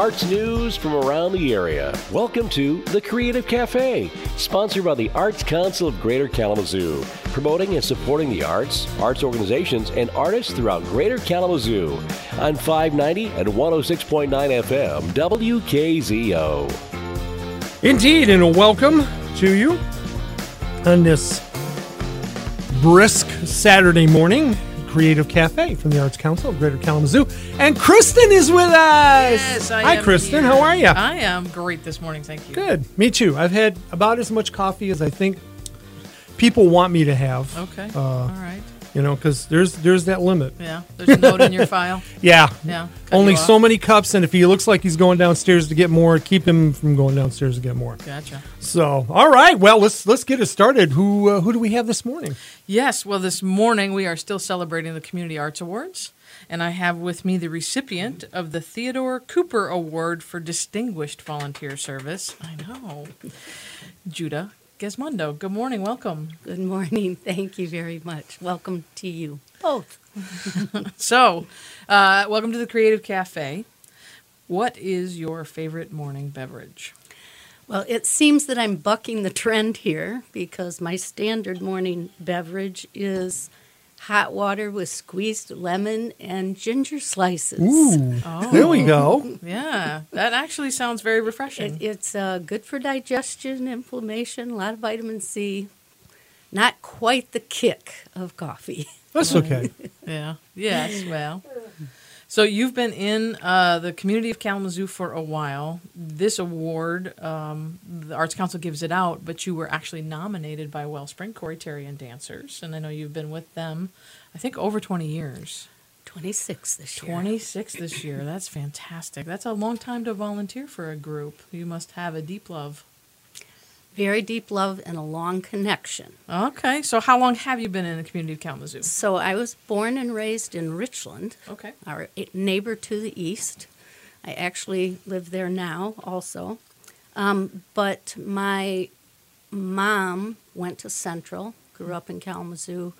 arts news from around the area. Welcome to The Creative Cafe, sponsored by the Arts Council of Greater Kalamazoo, promoting and supporting the arts, arts organizations, and artists throughout Greater Kalamazoo on 590 and 106.9 FM WKZO. Indeed, and a welcome to you on this brisk Saturday morning. Creative Cafe from the Arts Council of Greater Kalamazoo. And Kristen is with us. Yes, I Hi, am Kristen. here. How are you? I am great this morning, thank you. Good. Me too. I've had about as much coffee as I think people want me to have. Okay. Uh, All right. You know, because there's there's that limit. Yeah. There's a note in your file. Yeah. Yeah. Only so many cups, and if he looks like he's going downstairs to get more, keep him from going downstairs to get more. Gotcha. So, all right. Well, let's let's get it started. Who uh, who do we have this morning? Yes. Well, this morning we are still celebrating the Community Arts Awards, and I have with me the recipient of the Theodore Cooper Award for Distinguished Volunteer Service. I know, Judah Gesmundo. Good morning. Welcome. Good morning. Thank you very much. Welcome to you both. So, uh, welcome to the Creative Cafe. What is your favorite morning beverage? Well, it seems that I'm bucking the trend here because my standard morning beverage is hot water with squeezed lemon and ginger slices. Ooh, Oh. there we go. Yeah, that actually sounds very refreshing. It, it's uh, good for digestion, inflammation, a lot of vitamin C. Not quite the kick of coffee. That's okay. Yeah. Yes. Well. So you've been in uh, the community of Kalamazoo for a while. This award, um, the Arts Council gives it out, but you were actually nominated by Wellspring Cori Terry and Dancers, and I know you've been with them, I think over twenty years. 26 this year. Twenty six this year. That's fantastic. That's a long time to volunteer for a group. You must have a deep love. Very deep love and a long connection. Okay. So how long have you been in the community of Kalamazoo? So I was born and raised in Richland. Okay. our neighbor to the east. I actually live there now also. Um, but my mom went to Central, grew up in Kalamazoo,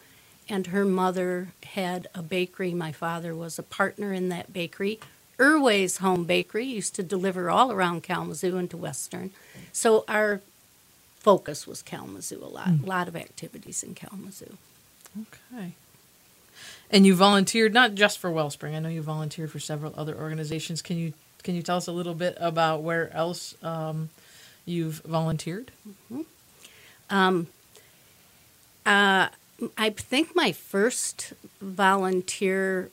and her mother had a bakery. My father was a partner in that bakery. Irway's Home Bakery used to deliver all around Kalamazoo and to Western. So our focus was Kalamazoo a lot, a lot of activities in Kalamazoo. Okay. And you volunteered not just for Wellspring. I know you volunteered for several other organizations. Can you can you tell us a little bit about where else um, you've volunteered? Uh, I think my first volunteer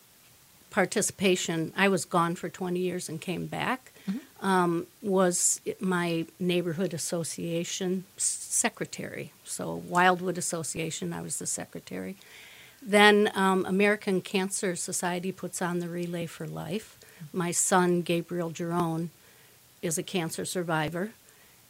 participation, I was gone for 20 years and came back, um, was my neighborhood association secretary. So, Wildwood Association, I was the secretary. Then, um, American Cancer Society puts on the Relay for Life. My son, Gabriel Jerome, is a cancer survivor.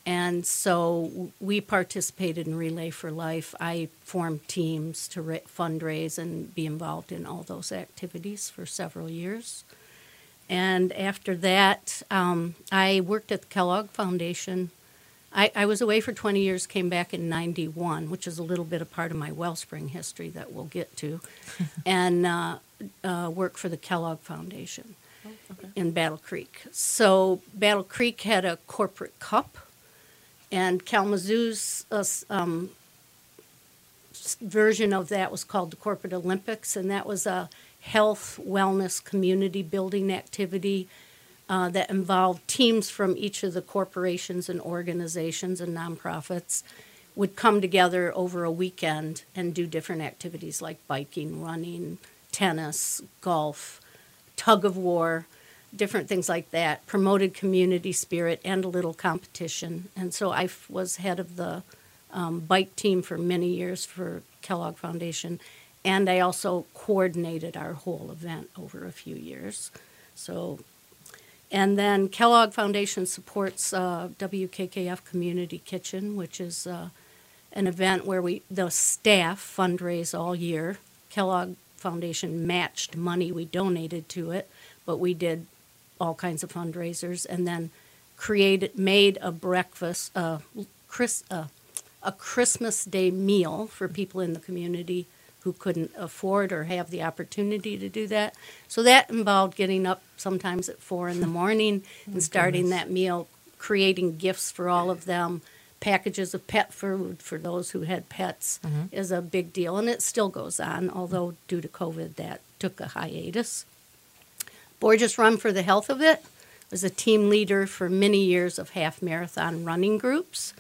And so we participated in Relay for Life. I formed teams to ra- fundraise and be involved in all those activities for several years. And after that, um, I worked at the Kellogg Foundation. I, I was away for 20 years, came back in 91, which is a little bit a part of my Wellspring history that we'll get to, and uh, uh, worked for the Kellogg Foundation in Battle Creek. So Battle Creek had a corporate cup, and Kalamazoo's uh, um, version of that was called the Corporate Olympics, and that was a health, wellness, community building activity uh, that involved teams from each of the corporations and organizations and nonprofits would come together over a weekend and do different activities like biking, running, tennis, golf, tug of war, different things like that. Promoted community spirit and a little competition. And so I was head of the um, bike team for many years for Kellogg Foundation, and I also coordinated our whole event over a few years. So and then Kellogg Foundation supports uh, WKKF Community Kitchen, which is uh, an event where we the staff fundraise all year. Kellogg Foundation matched money we donated to it, but we did all kinds of fundraisers, and then created made a breakfast, uh, Chris, uh, a Christmas Day meal for people in the community who couldn't afford or have the opportunity to do that. So that involved getting up sometimes at four in the morning and oh, starting that meal, creating gifts for all of them. Packages of pet food for those who had pets mm-hmm. is a big deal, and it still goes on, although due to COVID that took a hiatus. Borgess Run for the Health of It was a team leader for many years of half marathon running groups.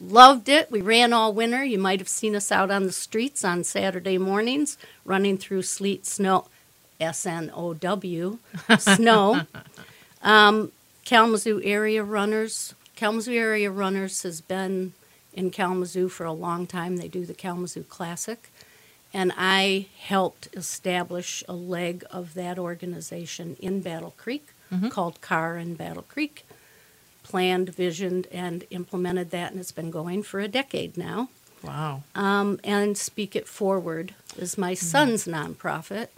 Loved it. We ran all winter. You might have seen us out on the streets on Saturday mornings running through sleet, snow, S N O W, snow. Um, Kalamazoo area runners. Kalamazoo area runners has been in Kalamazoo for a long time. They do the Kalamazoo Classic. And I helped establish a leg of that organization in Battle Creek called CAR in Battle Creek. Planned, visioned, and implemented that, and it's been going for a decade now. Wow. Um, and Speak It Forward is my son's nonprofit.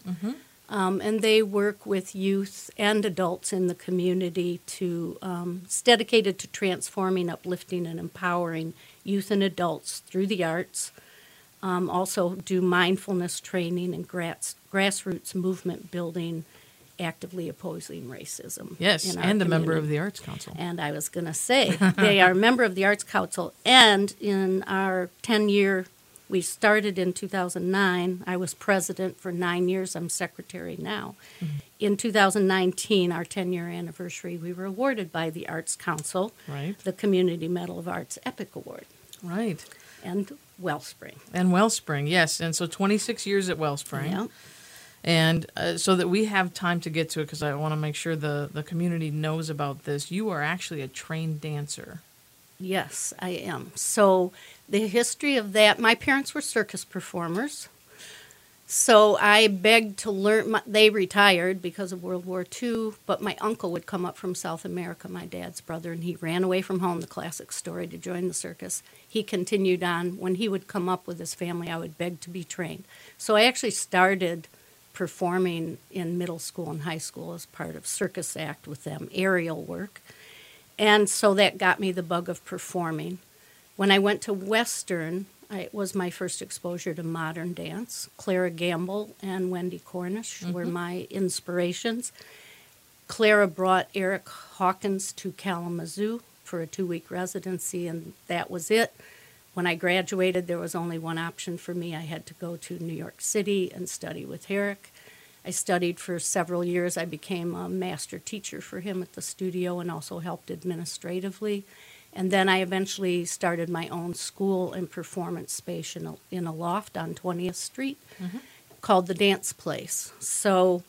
Um, and they work with youth and adults in the community to, um, it's dedicated to transforming, uplifting, and empowering youth and adults through the arts. Um, also, do mindfulness training and grass, grassroots movement building, actively opposing racism. Yes, and a member of the Arts Council. And I was going to say, they are a member of the Arts Council. And in our 10 year, we started in 2009. I was president for nine years. I'm secretary now. Mm-hmm. In 2019, our 10 year anniversary, we were awarded by the Arts Council Right. the Community Medal of Arts Epic Award Right. and Wellspring. And Wellspring, yes. And so 26 years at Wellspring. Yeah. And uh, so that we have time to get to it, because I want to make sure the, the community knows about this, you are actually a trained dancer. Yes, I am. So the history of that, my parents were circus performers. So I begged to learn. My, they retired because of World War II, but my uncle would come up from South America, my dad's brother, and he ran away from home, the classic story, to join the circus. He continued on. When he would come up with his family, I would beg to be trained. So I actually started performing in middle school and high school as part of Circus Act with them, aerial work. And so that got me the bug of performing. When I went to Western, I, it was my first exposure to modern dance. Clara Gamble and Wendy Cornish were mm-hmm. my inspirations. Clara brought Erick Hawkins to Kalamazoo for a two week residency, and that was it. When I graduated, there was only one option for me. I had to go to New York City and study with Erick. I studied for several years. I became a master teacher for him at the studio and also helped administratively. And then I eventually started my own school and performance space in a, in a loft on 20th Street mm-hmm. called the Dance Place. So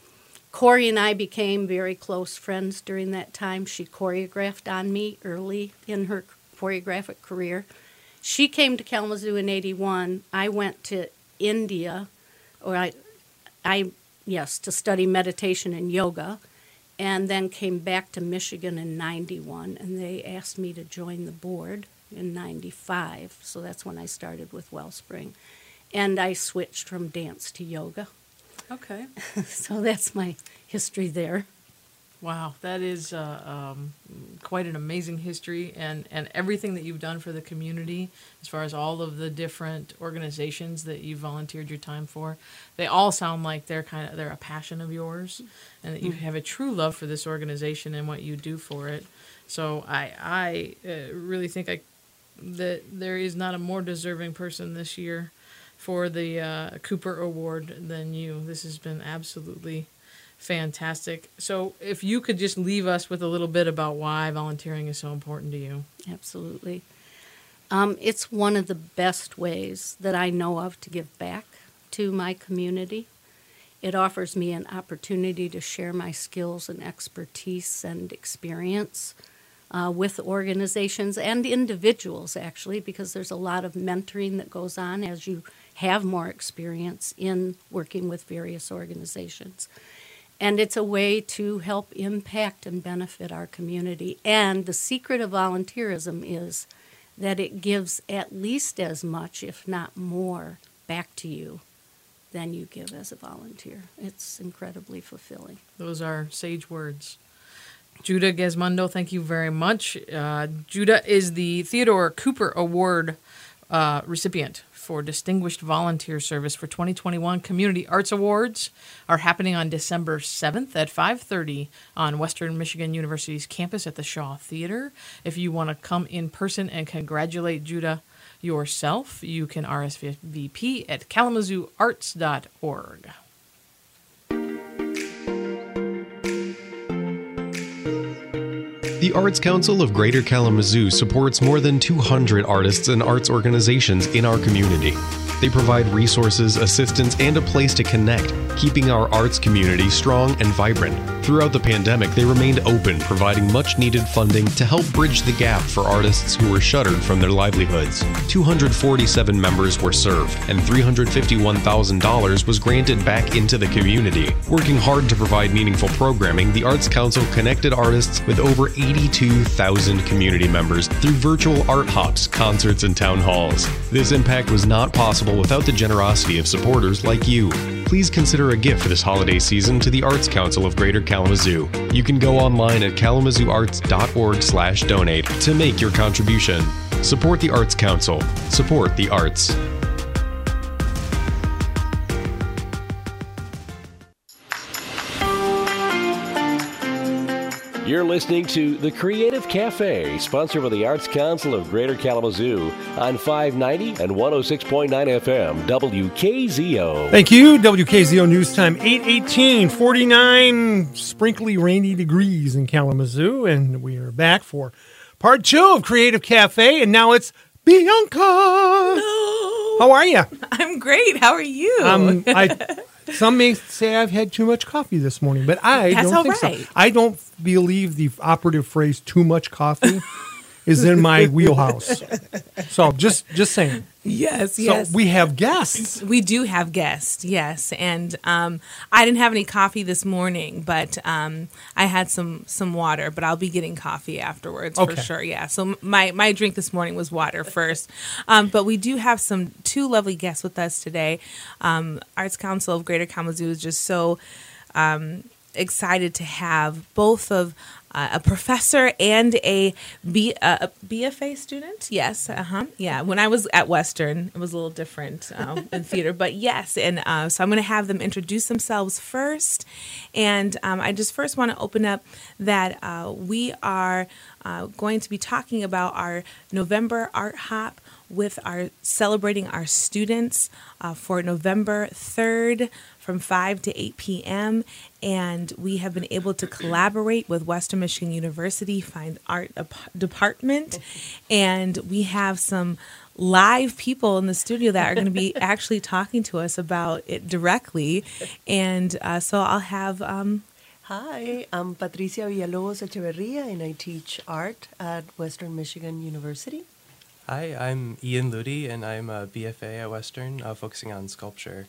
Cori and I became very close friends during that time. She choreographed on me early in her choreographic career. She came to Kalamazoo in 81. I went to India, or I, I, yes, to study meditation and yoga, and then came back to Michigan in 91, and they asked me to join the board in 95. So that's when I started with Wellspring. And I switched from dance to yoga. Okay. so that's my history there. Wow, that is uh, um, quite an amazing history, and, and everything that you've done for the community, as far as all of the different organizations that you've volunteered your time for, they all sound like they're kind of they're a passion of yours, and that you have a true love for this organization and what you do for it. So I I uh, really think I that there is not a more deserving person this year for the uh, Cooper Award than you. This has been absolutely fantastic. So, if you could just leave us with a little bit about why volunteering is so important to you. Absolutely. Um, it's one of the best ways that I know of to give back to my community. It offers me an opportunity to share my skills and expertise and experience uh, with organizations and individuals, actually, because there's a lot of mentoring that goes on as you have more experience in working with various organizations. And it's a way to help impact and benefit our community. And the secret of volunteerism is that it gives at least as much, if not more, back to you than you give as a volunteer. It's incredibly fulfilling. Those are sage words. Judah Gesmundo, thank you very much. Uh, Judah is the Theodore Cooper Award uh, recipient for Distinguished Volunteer Service for 2021 Community Arts Awards are happening on December 7th at 5:30 on Western Michigan University's campus at the Shaw Theater. If you want to come in person and congratulate Judah yourself, you can RSVP at kalamazooarts.org. The Arts Council of Greater Kalamazoo supports more than 200 artists and arts organizations in our community. They provide resources, assistance, and a place to connect, keeping our arts community strong and vibrant. Throughout the pandemic, they remained open, providing much needed funding to help bridge the gap for artists who were shuttered from their livelihoods. 247 members were served, and $351,000 was granted back into the community. Working hard to provide meaningful programming, the Arts Council connected artists with over 82,000 community members through virtual art hops, concerts, and town halls. This impact was not possible without the generosity of supporters like you. Please consider a gift for this holiday season to the Arts Council of Greater Kalamazoo. You can go online at kalamazooarts.org/donate to make your contribution. Support the Arts Council. Support the arts. You're listening to The Creative Cafe, sponsored by the Arts Council of Greater Kalamazoo on 590 and 106.9 FM, WKZO. Thank you. WKZO News Time 818, 49 sprinkly rainy degrees in Kalamazoo. And we are back for part two of Creative Cafe. And now it's Bianca. How are you? I'm great. How are you? Um, I, some may say I've had too much coffee this morning, but I That's don't think so. I don't believe the operative phrase "too much coffee" is in my wheelhouse. So just just saying. yes, yes. So we have guests. we do have guests, yes, and um, I didn't have any coffee this morning, but um, I had some some water. But I'll be getting coffee afterwards Okay. for sure. Yeah. So my my drink this morning was water first, um, but we do have some two lovely guests with us today. Um, Arts Council of Greater Kalamazoo is just so um, excited to have both of uh, a professor and a, B, uh, a BFA student. Yes, uh huh. Yeah, when I was at Western, it was a little different uh, in theater, but yes. And uh, so I'm going to have them introduce themselves first. And um, I just first want to open up that uh, we are uh, going to be talking about our November Art Hop with our celebrating our students for November 3rd from 5 to 8 p.m. And we have been able to collaborate with Western Michigan University Fine Art Department. And we have some live people in the studio that are going to be actually talking to us about it directly. And uh, so I'll have. Um, Hi, I'm Patricia Villalobos Echeverria, and I teach art at Western Michigan University. Hi, I'm Ian Leuty, and I'm a BFA at Western, uh, focusing on sculpture.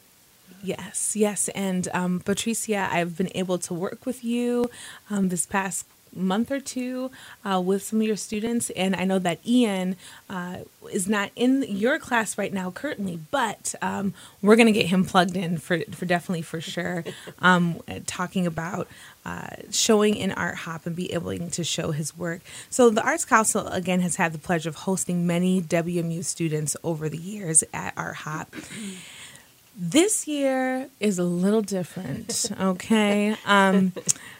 Yes, yes. And um, Patricia, I've been able to work with you um, this past month or two uh, with some of your students. And I know that Ian uh, is not in your class right now currently, but um, we're going to get him plugged in for, for definitely for sure, um, talking about uh, showing in Art Hop and be able to show his work. So the Arts Council, again, has had the pleasure of hosting many WMU students over the years at Art Hop. This year is a little different, okay? Um,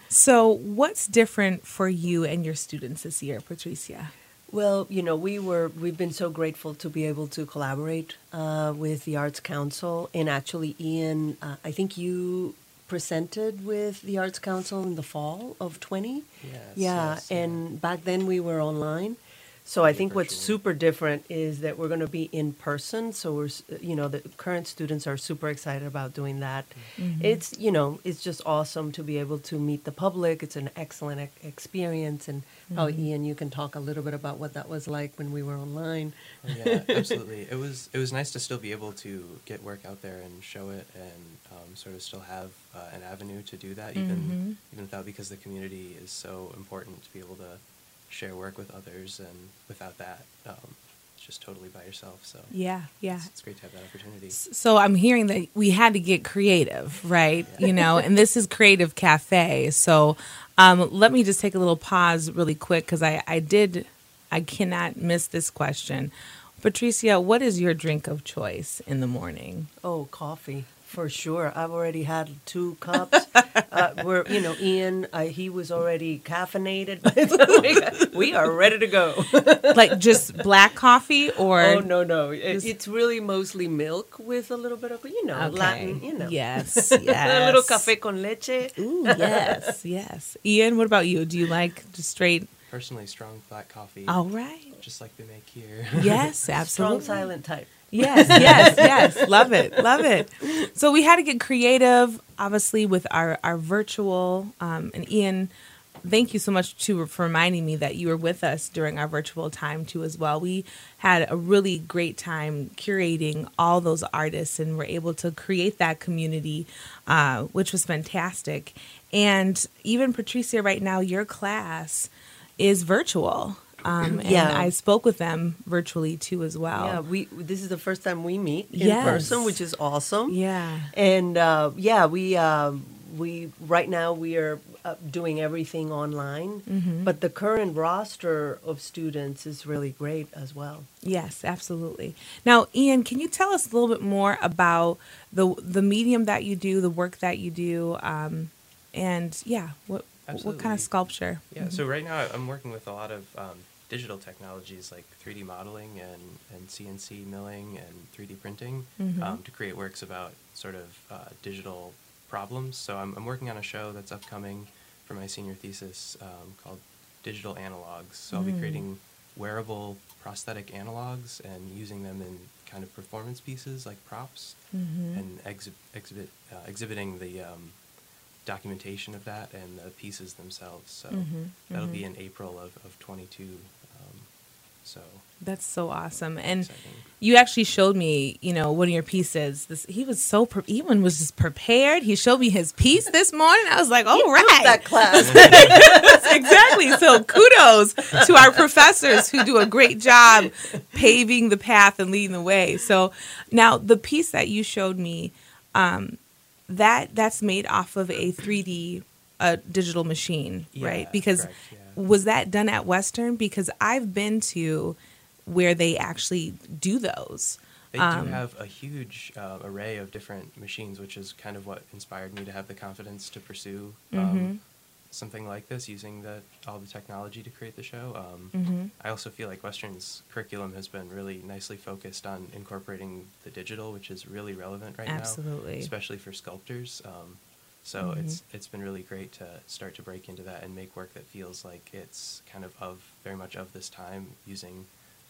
so, what's different for you and your students this year, Patricia? Well, you know, we were we've been so grateful to be able to collaborate uh, with the Arts Council, and actually, Ian, uh, I think you presented with the Arts Council in the fall of twenty. Yes, yeah, yes, and back then we were online. So I think what's super different is that we're going to be in person. So we're, you know, the current students are super excited about doing that. It's, you know, it's just awesome to be able to meet the public. It's an excellent ex- experience, and probably Ian, you can talk a little bit about what that was like when we were online. Yeah, absolutely. It was it was nice to still be able to get work out there and show it, and um, sort of still have uh, an avenue to do that, even even without because the community is so important to be able to share work with others, and without that, um, it's just totally by yourself. So Yeah, yeah. it's, it's great to have that opportunity. So I'm hearing that we had to get creative, right? You know, and this is Creative Cafe. So um, let me just take a little pause really quick because I, I did, I cannot miss this question. Patricia, what is your drink of choice in the morning? Oh, coffee for sure. I've already had two cups. uh, we're, you know, Ian, uh, he was already caffeinated. we are ready to go. like just black coffee or? Oh no, no, it, it's really mostly milk with a little bit of, you know, Okay. Latin, you know, Yes, yes, a little café con leche. Ooh, yes, yes. Ian, what about you? Do you like just straight? Personally, strong black coffee, All right. just like they make here. Yes, absolutely. Strong silent type. Yes, yes, yes. Love it, love it. So we had to get creative, obviously, with our our virtual. Um, and Ian, thank you so much too for reminding me that you were with us during our virtual time too as well. We had a really great time curating all those artists, and were able to create that community, uh, which was fantastic. And even Patricia, right now, your class is virtual. Um, and Yeah. I spoke with them virtually too as well. Yeah, we. This is the first time we meet in Yes. person, which is awesome. Yeah. And uh, yeah, we um, we right now we are uh, doing everything online, Mm-hmm. but the current roster of students is really great as well. Yes, absolutely. Now, Ian, can you tell us a little bit more about the the medium that you do, the work that you do, um, and yeah, what what kind of sculpture? Yeah, so right now I'm working with a lot of um, digital technologies like 3D modeling and, and CNC milling and 3D printing um, to create works about sort of uh, digital problems. So I'm, I'm working on a show that's upcoming for my senior thesis um, called Digital Analogs. So I'll be creating wearable prosthetic analogs and using them in kind of performance pieces like props and exhi- exhibit, uh, exhibiting the um, documentation of that and the pieces themselves. So that'll be in April of, of 22. Um, so That's so awesome. And Exciting. you actually showed me, you know, one of your pieces. This he was so pre- Ian was just prepared. He showed me his piece this morning. I was like, "All right, That class. exactly. So kudos to our professors who do a great job paving the path and leading the way. So now the piece that you showed me, um, that that's made off of a 3D uh, digital machine, right? Because correct, yeah. was that done at Western? Because I've been to where they actually do those. they Um, do have a huge uh, array of different machines, which is kind of what inspired me to have the confidence to pursue um, Mm-hmm. Something like this using the all the technology to create the show. Um, Mm-hmm. I also feel like Western's curriculum has been really nicely focused on incorporating the digital, which is really relevant right Absolutely. now, especially for sculptors. Um, so Mm-hmm. it's it's been really great to start to break into that and make work that feels like it's kind of of very much of this time using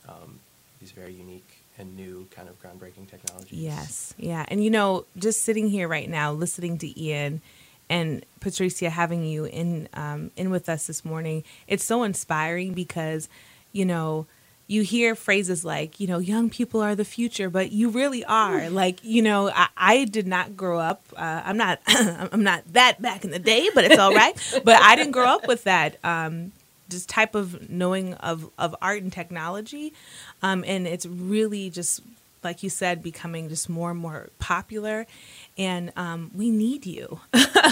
um, these very unique and new kind of groundbreaking technologies. Yes, yeah, and you know, just sitting here right now, listening to Ian and Patricia, having you in um, in with us this morning, it's so inspiring because, you know, you hear phrases like, you know, young people are the future, but you really are. Like, you know, I, I did not grow up. Uh, I'm not. I'm not that back in the day, but it's all right. but I didn't grow up with that. Um, this type of knowing of, of art and technology. Um, and it's really just, like you said, becoming just more and more popular. And um, we need you.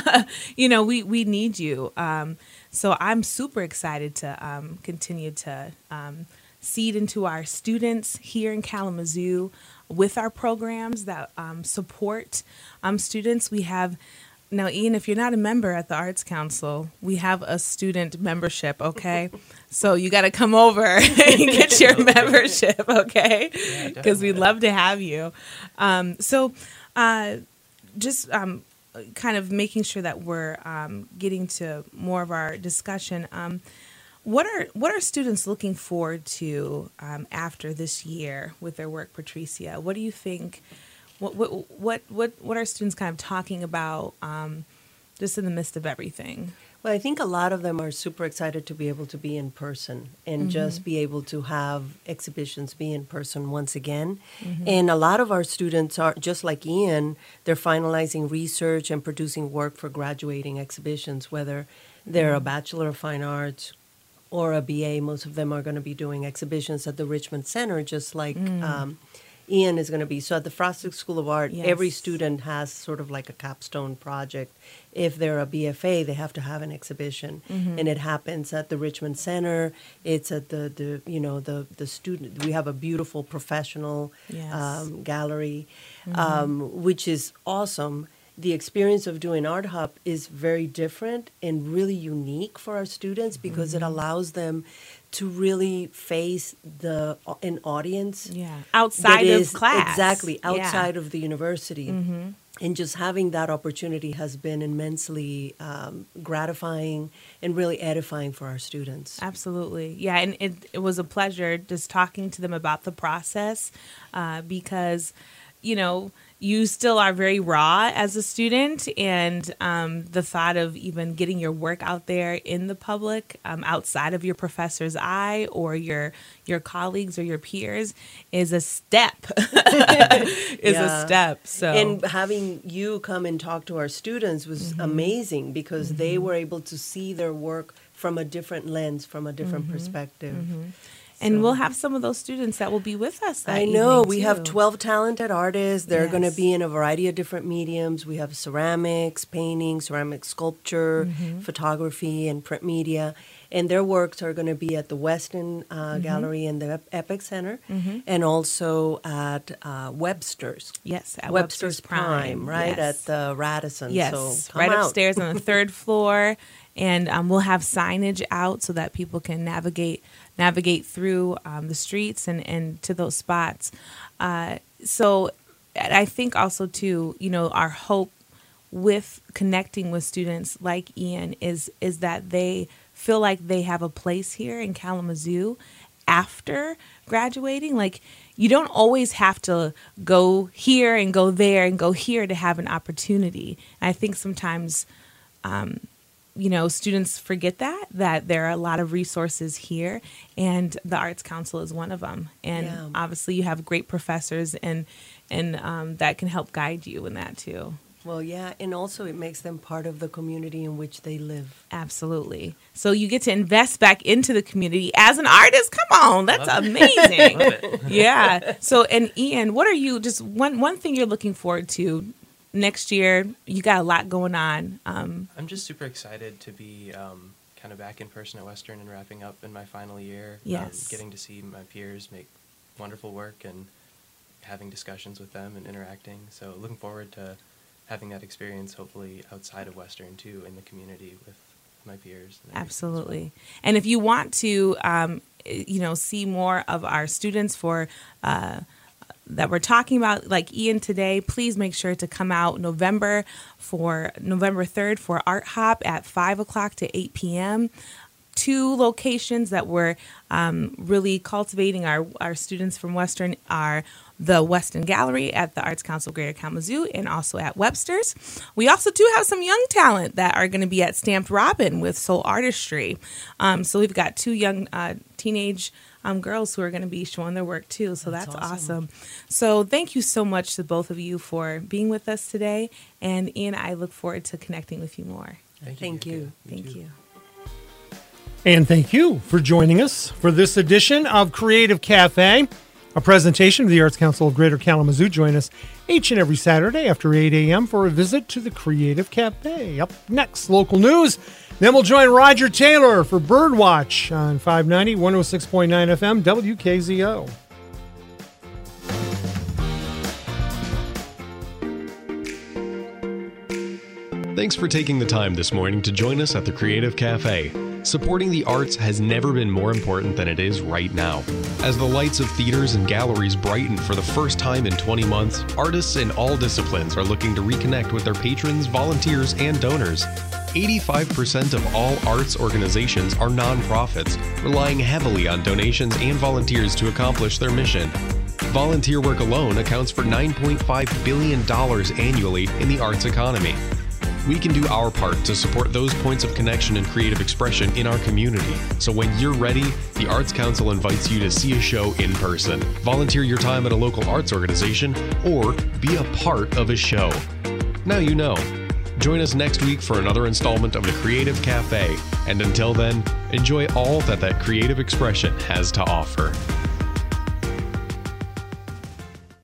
you know, we, we need you. Um, so I'm super excited to um, continue to um, seed into our students here in Kalamazoo with our programs that um, support um, students. We have now, Ian, if you're not a member at the Arts Council, we have a student membership, okay? so you got to come over and get your membership, okay? Because we'd love to have you. Um, so, uh, just um, kind of making sure that we're um, getting to more of our discussion. Um, what are what are students looking forward to um, after this year with their work, Patricia? What do you think? What what what what, what are students kind of talking about um, just in the midst of everything? Well, I think a lot of them are super excited to be able to be in person and mm-hmm. just be able to have exhibitions be in person once again. Mm-hmm. And a lot of our students are just like Ian, they're finalizing research and producing work for graduating exhibitions, whether they're a mm-hmm. Bachelor of Fine Arts or a BA. Most of them are going to be doing exhibitions at the Richmond Center, just like mm. um, Ian is going to be. So at the Frostic School of Art, every student has sort of like a capstone project. If they're a BFA, they have to have an exhibition, Mm-hmm. and it happens at the Richmond Center. It's at the, the you know the the student. We have a beautiful professional Yes. um, gallery, um, which is awesome. The experience of doing Art Hop is very different and really unique for our students because it allows them to really face the an audience Yeah. Outside of class. exactly Yeah. Mm-hmm. outside of the university. And just having that opportunity has been immensely um, gratifying and really edifying for our students. Absolutely. Yeah. And it, it was a pleasure just talking to them about the process uh, because, you know, you still are very raw as a student. And um, the thought of even getting your work out there in the public um, outside of your professor's eye or your your colleagues or your peers is a step. is Yeah. a step. So And having you come and talk to our students was Mm-hmm. amazing because they were able to see their work from a different lens, from a different Mm-hmm. perspective. And we'll have some of those students that will be with us. That I know. We have 12 talented artists. They're going to be in a variety of different mediums. We have ceramics, painting, ceramic sculpture, Mm-hmm. photography, and print media. And their works are going to be at the Weston uh, Mm-hmm. Gallery and the Epic Center, and also at uh, Webster's. Yes, at Webster's, Prime, right? yes. At the Radisson. Yes, so right out. upstairs on the third floor, and um, we'll have signage out so that people can navigate navigate through um, the streets and and to those spots. Uh, so, I think also too, you know, our hope with connecting with students like Ian is is that they feel like they have a place here in Kalamazoo after graduating. Like you don't always have to go here and go there and go here to have an opportunity. And I think sometimes um, you know students forget that that there are a lot of resources here and the arts council is one of them and Yeah. obviously you have great professors and and um, that can help guide you in that too Well, yeah, and also it makes them part of the community in which they live. Absolutely. So you get to invest back into the community as an artist. Come on, that's amazing. yeah. So and Ian, what are you just one one thing you're looking forward to next year? You got a lot going on. Um, I'm just super excited to be um, kind of back in person at Western and wrapping up in my final year. Yes. Um, getting to see my peers make wonderful work and having discussions with them and interacting. So looking forward to having that experience, hopefully outside of Western too, in the community with my peers. and as well. Absolutely. And if you want to, um, you know, see more of our students for uh, that we're talking about, like Ian today, please make sure to come out November for November third for Art Hop at five o'clock to eight p.m. Two locations that we're um, really cultivating our, our students from Western are the Weston Gallery at the Arts Council Greater Kalamazoo and also at Webster's. We also do have some young talent that are going to be at Stamped Robin with Soul Artistry. Um, so we've got two young uh, teenage um, girls who are going to be showing their work too. So that's, That's awesome. awesome. So thank you so much to both of you for being with us today. And Ian, I look forward to connecting with you more. Thank you. Thank Bianca. you. Thank too. you. And thank you for joining us for this edition of Creative Cafe, a presentation of the Arts Council of Greater Kalamazoo. Join us each and every Saturday after 8 a.m. for a visit to the Creative Cafe. Up next, local news. Then we'll join Roger Taylor for Birdwatch on 590, 106.9 FM, WKZO. Thanks for taking the time this morning to join us at the Creative Cafe. Supporting the arts has never been more important than it is right now. As the lights of theaters and galleries brighten for the first time in 20 months, artists in all disciplines are looking to reconnect with their patrons, volunteers, and donors. 85% of all arts organizations are nonprofits, relying heavily on donations and volunteers to accomplish their mission. Volunteer work alone accounts for $9.5 billion annually in the arts economy. We can do our part to support those points of connection and creative expression in our community. So when you're ready, the Arts Council invites you to see a show in person, volunteer your time at a local arts organization, or be a part of a show. Now you know. Join us next week for another installment of the Creative Cafe, and until then, enjoy all that that creative expression has to offer.